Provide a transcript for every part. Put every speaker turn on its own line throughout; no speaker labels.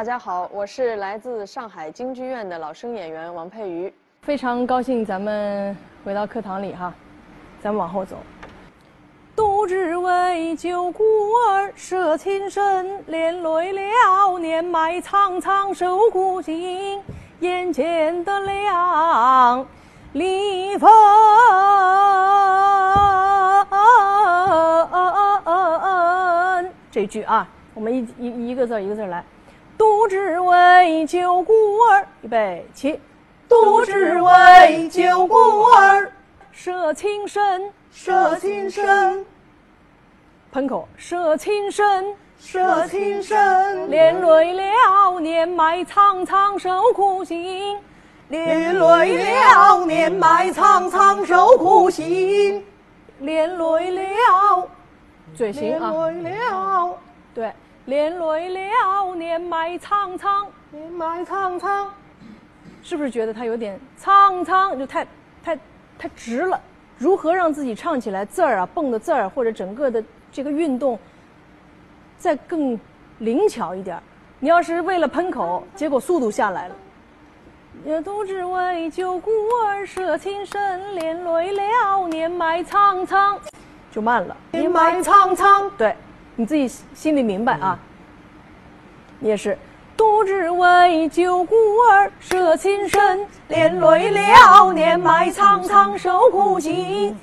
大家好，我是来自上海京剧院的老生演员王佩瑜，
非常高兴咱们回到课堂里哈，咱们往后走。都只为救孤儿，舍亲身，连累了年迈苍苍，受苦辛，眼见得了离分。这句啊，我们一一一个字一个字来。独只为救孤儿，预备起。
独只为救孤儿，
舍亲身，
舍亲身，
喷口，舍亲身，
舍亲身，
连累了年迈苍苍，受苦心，
连累了年迈苍苍，受苦心，
连累了，嘴型
连
啊，
累了，
对，连累了年迈苍苍，
年迈苍苍，
是不是觉得他有点苍苍，就太太太直了？如何让自己唱起来字儿啊蹦的字儿，或者整个的这个运动再更灵巧一点儿？你要是为了喷口，结果速度下来了。也都只为救孤儿，舍亲身，连累了年迈苍苍，就慢了。
年迈苍苍，
对，你自己心里明白啊。你也是，独只为救孤儿，舍亲身，连累了年迈苍苍，受苦心。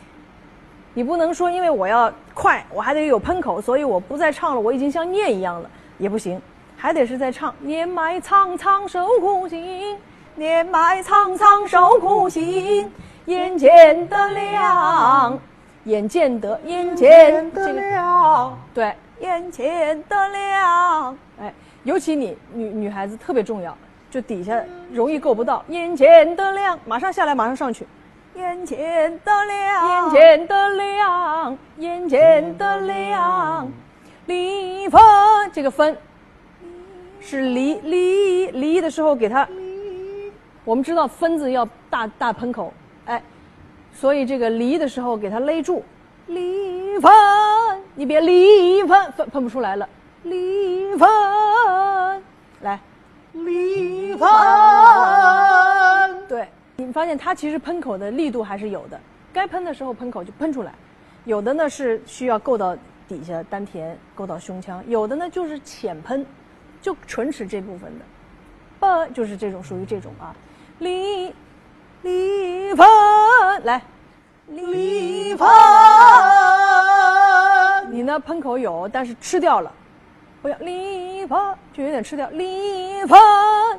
你不能说因为我要快，我还得有喷口，所以我不再唱了，我已经像念一样了，也不行，还得是在唱。年迈苍苍，受苦心，年迈苍苍，受苦心，眼见得了，眼见得，眼见
得
这个
了，
对，眼前的亮，哎，尤其你女女孩子特别重要，就底下容易够不到，眼前的亮，马上下来，马上上去，眼前的亮，眼前的亮，眼前的亮，离分，这个分是离离离的时候给它，我们知道分字要大大喷口，哎，所以这个离的时候给它勒住，离分，你别离分，分喷不出来了，离分，来，
离分，
对，你发现它其实喷口的力度还是有的，该喷的时候喷口就喷出来，有的呢是需要够到底下丹田，够到胸腔，有的呢就是浅喷，就唇齿这部分的，不就是这种属于这种啊，离离分，来，
离分，
你呢喷口有，但是吃掉了，不要离分，就有点吃掉，离分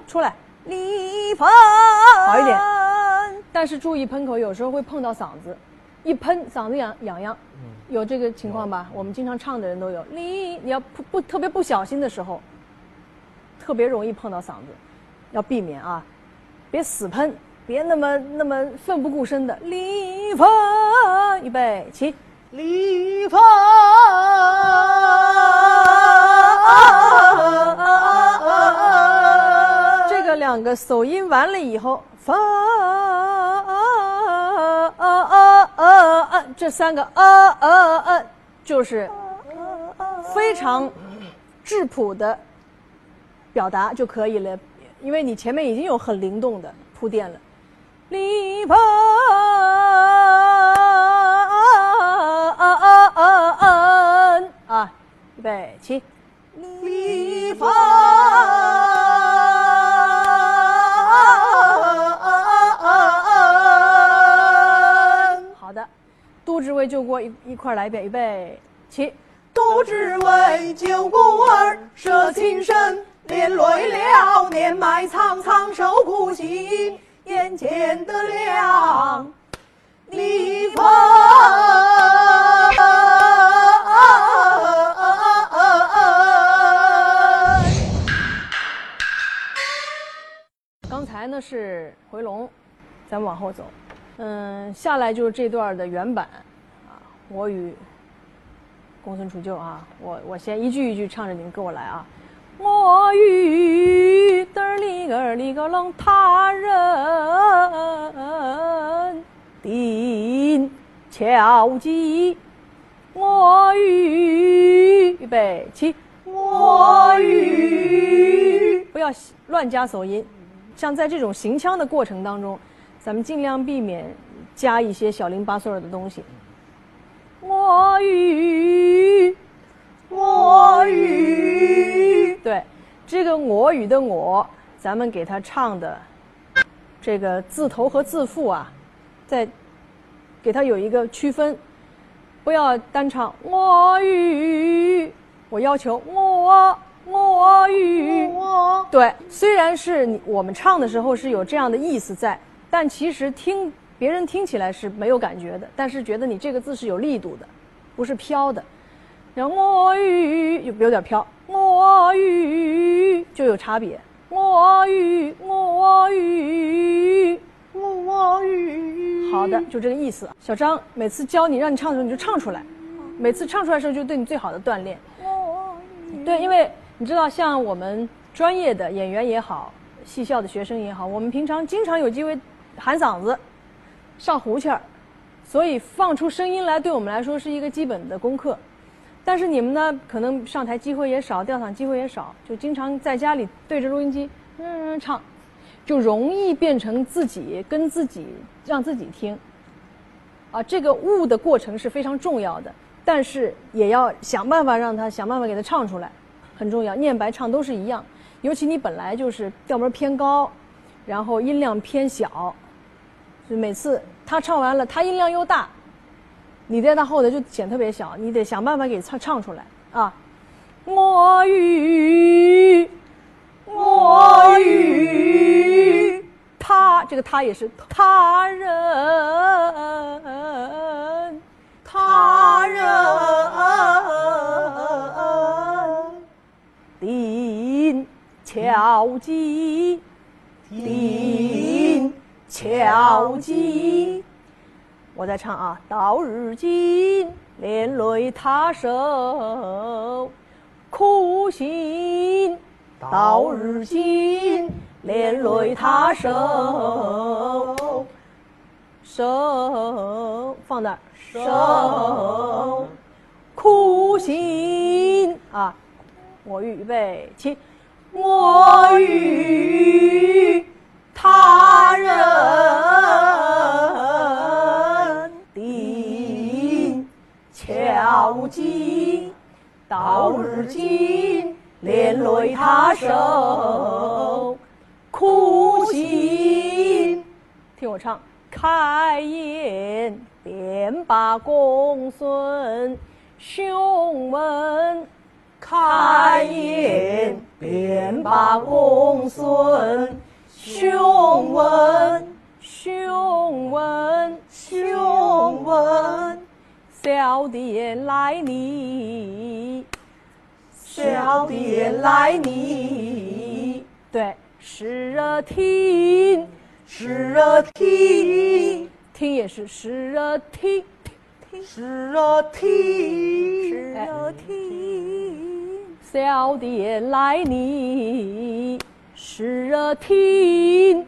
出来，离分好一点。但是注意喷口有时候会碰到嗓子，一喷嗓子痒痒痒，有这个情况吧？我们经常唱的人都有。李你要不不特别不小心的时候，特别容易碰到嗓子，要避免啊，别死喷，别那么那么奋不顾身的。离分，预备起。
离分，
这个两个手音完了以后，分，这三个呃呃呃，就是非常质朴的表达就可以了，因为你前面已经有很灵动的铺垫了。离分啊，预备起。
离分，
好的，杜志伟救国一一块儿来一遍，预备起。
杜志伟救孤儿，舍亲身，连累了年迈苍苍，受苦辛，眼见得了离分。
刚才呢是回龙，咱们往后走，嗯，下来就是这段的原版，啊，我与公孙杵臼啊，我我先一句一句唱着，你们跟我来啊。我与里个儿里个楞他人定敲击，我与预备起，
我与
要乱加手音。像在这种行腔的过程当中，咱们尽量避免加一些小零八碎儿的东西。我与
我与
对这个我语的我，咱们给他唱的这个字头和字腹啊，在给他有一个区分，不要单唱我与，我要求我我与。
我
对，虽然是你我们唱的时候是有这样的意思在，但其实听别人听起来是没有感觉的，但是觉得你这个字是有力度的，不是飘的。然后我与有有点飘，我与就有差别，我与我与
我与
好的，就这个意思。小张每次教你让你唱的时候，你就唱出来，每次唱出来的时候就对你最好的锻炼。对，因为你知道，像我们专业的演员也好，戏校的学生也好，我们平常经常有机会喊嗓子、上胡气儿，所以放出声音来对我们来说是一个基本的功课。但是你们呢，可能上台机会也少，调嗓机会也少，就经常在家里对着录音机嗯唱，就容易变成自己跟自己让自己听。啊，这个悟的过程是非常重要的，但是也要想办法让他想办法给他唱出来，很重要。念白唱都是一样，尤其你本来就是调门偏高，然后音量偏小，就每次他唱完了，他音量又大。你在他后头就显特别小，你得想办法给唱唱出来啊！我与
我与
他，这个他也是他人，
他人
定敲击，
定敲击。
我在唱啊，到如今连累他受苦心，到如今连累他受受放那儿受苦心啊！我预备起，
我与他人到今，到如今连累他受苦心。
听我唱，开言便把公孙兄问，
开言便把公孙兄问，
兄问，
兄问，
小弟来你，
小弟来你，
对，时而听，
时而听，
听也是时而听，
时而听，
时而听，小弟来你，时而听，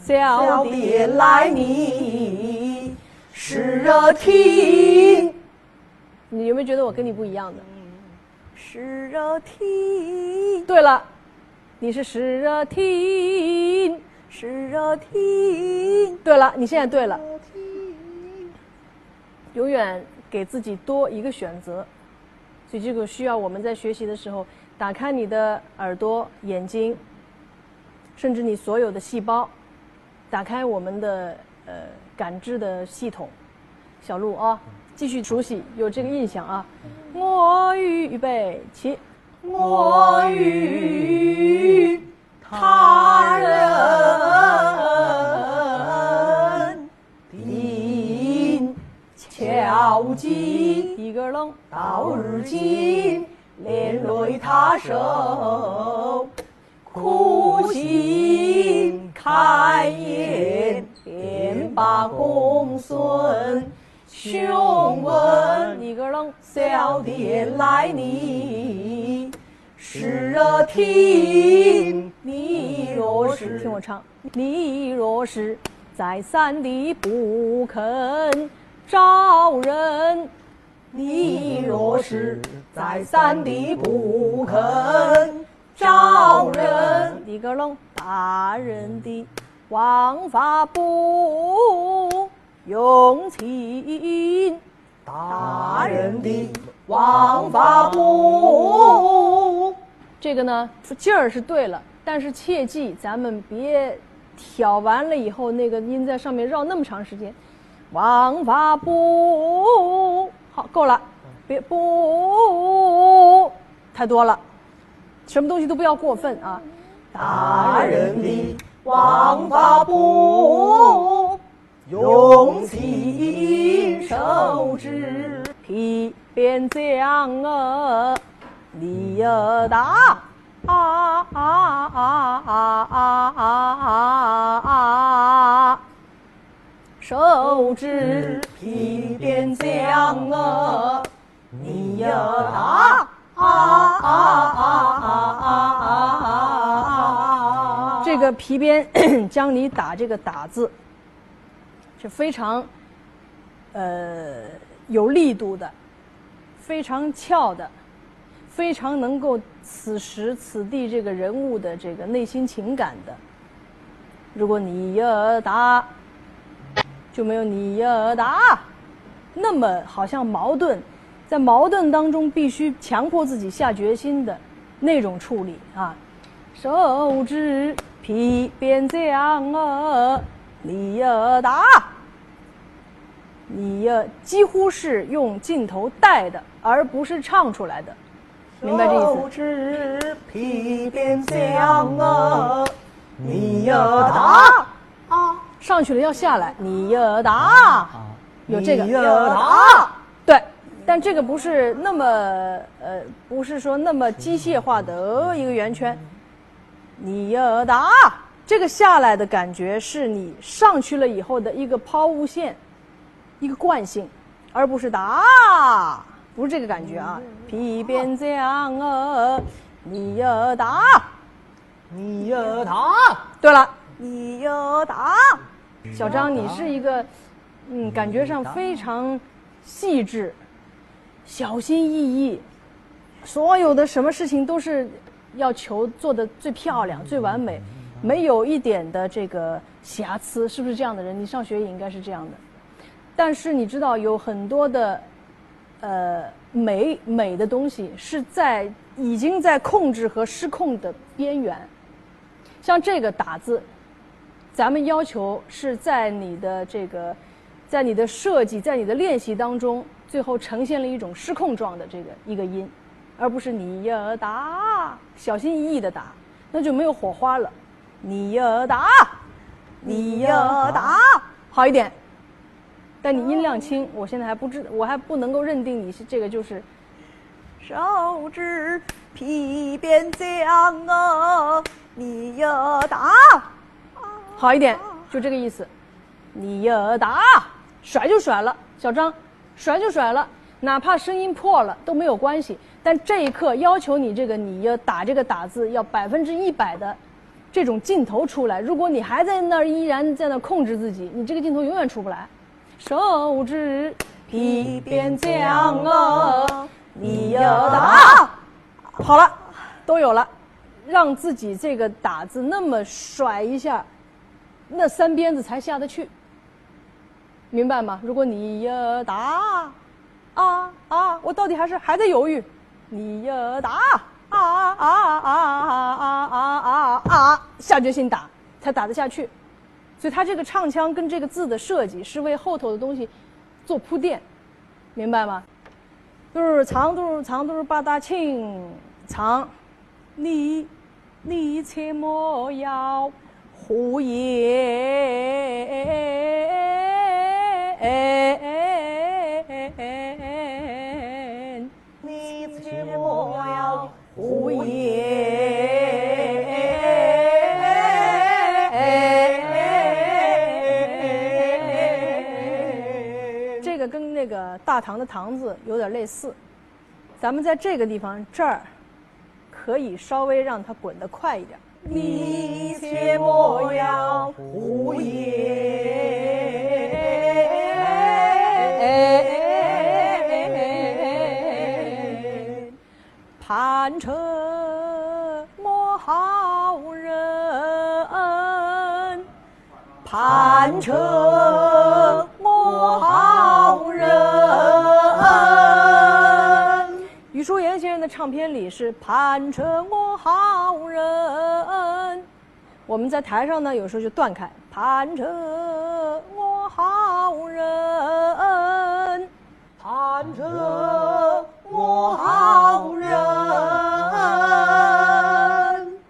小
小
弟
弟来你，时而听，
你有没有觉得我跟你不一样的？
是热听，
对了，你是是热听，
是热听，
对了，你现在对了，永远给自己多一个选择，所以这个需要我们在学习的时候，打开你的耳朵、眼睛，甚至你所有的细胞，打开我们的呃感知的系统。小鹿啊，继续熟悉，有这个印象啊。我预备起，
我与他人定敲击，
一个冷
到如今连累他受苦心，开言便把公孙兄问。
一个冷
小弟来你，时而听，你若是
听我唱，你若是再三的不肯招人，
你若是再三的不肯招人。
一个龙，大人的王法不用情，
大人的王法不。
这个呢，劲儿是对了，但是切记咱们别挑完了以后那个音在上面绕那么长时间。王法不好，够了，别不太多了，什么东西都不要过分啊。
大人的王法不用心守之，
皮鞭将儿你要打啊啊啊啊啊啊啊啊！手指
皮鞭将儿你要打啊啊啊
个皮鞭 将你打这个打字是非常呃有力度的，非常俏的。非常能够此时此地这个人物的这个内心情感的。如果你要打，就没有你要打，那么好像矛盾，在矛盾当中必须强迫自己下决心的那种处理啊。手指皮鞭将啊，你要打，你要几乎是用镜头带的，而不是唱出来的。明白这意思。
手持皮鞭将啊，你要打啊！
上去了要下来，你要打，有这个
你要打。
对，但这个不是那么呃，不是说那么机械化的呃一个圆圈。你要打，这个下来的感觉是你上去了以后的一个抛物线，一个惯性，而不是打。不是这个感觉啊！皮鞭将啊，你要打，
你要打。
对了，你要打。小张，你是一个，嗯，感觉上非常细致、小心翼翼，所有的什么事情都是要求做的最漂亮、最完美，没有一点的这个瑕疵，是不是这样的人？你上学也应该是这样的。但是你知道，有很多的。呃，美美的东西是在已经在控制和失控的边缘。像这个打字，咱们要求是在你的这个，在你的设计，在你的练习当中，最后呈现了一种失控状的这个一个音，而不是你要打，小心翼翼的打，那就没有火花了。你要打，你要打，好一点。但你音量轻，我现在还不知，我还不能够认定你是这个就是
手指皮鞭将儿，你要打，
好一点，就这个意思。你要打，甩就甩了，小张，甩就甩了，哪怕声音破了都没有关系。但这一刻要求你这个你要打这个打字要百分之一百的这种镜头出来。如果你还在那儿依然在那控制自己，你这个镜头永远出不来。手指皮鞭将儿，你要打，好了，都有了，让自己这个打字那么甩一下，那三鞭子才下得去，明白吗？如果你要打，啊啊，我到底还是还在犹豫，你要打，啊啊啊啊啊啊啊啊，下决心打，才打得下去。所以他这个唱腔跟这个字的设计是为后头的东西做铺垫，明白吗？嘟长嘟长嘟八大庆长，你你切莫要胡言，大唐的“唐”字有点类似，咱们在这个地方这儿可以稍微让它滚得快一点。
你切莫要。胡言，
盘车莫好人，
盘车我好
的唱片里是盼成我好人，我们在台上呢有时候就断开盼成我好人，
盼成我好人。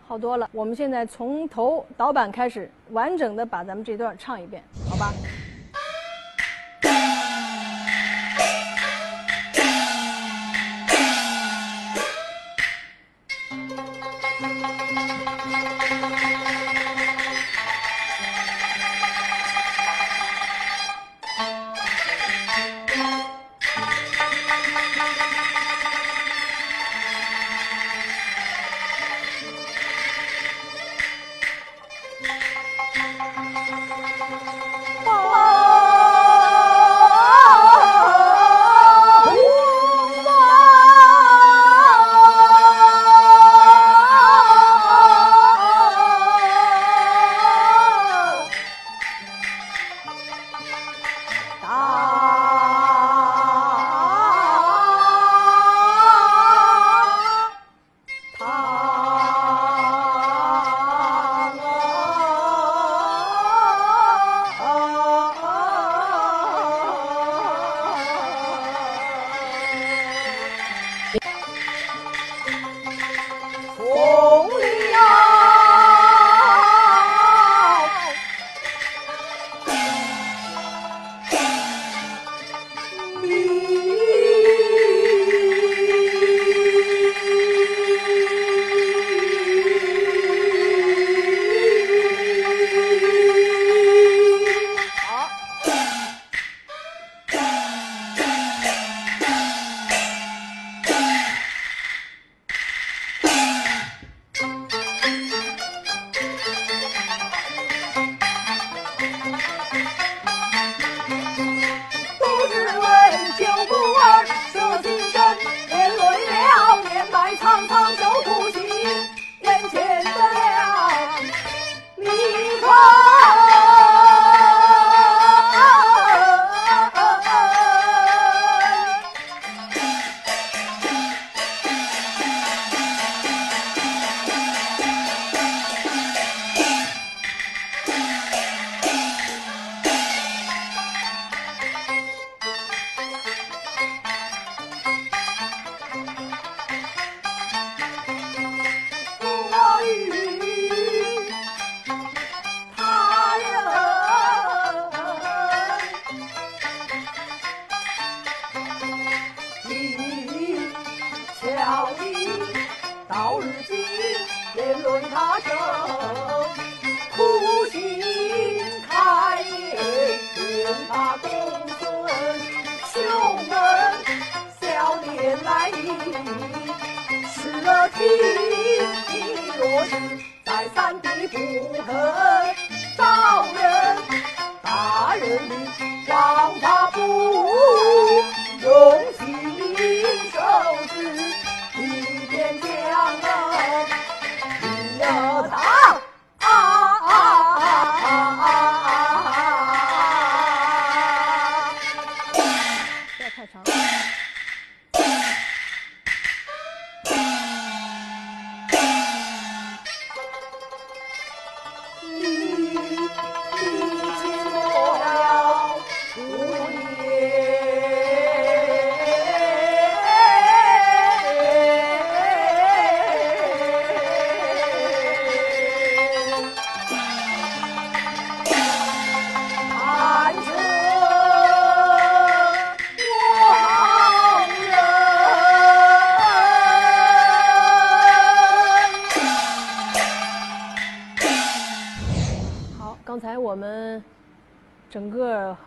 好多了。我们现在从头导板开始，完整的把咱们这段唱一遍，好吧？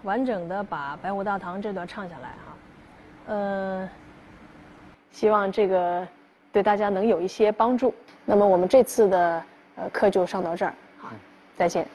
完整的把《白虎大堂》这段唱下来哈，呃，希望这个对大家能有一些帮助。那么我们这次的呃课就上到这儿，好，再见。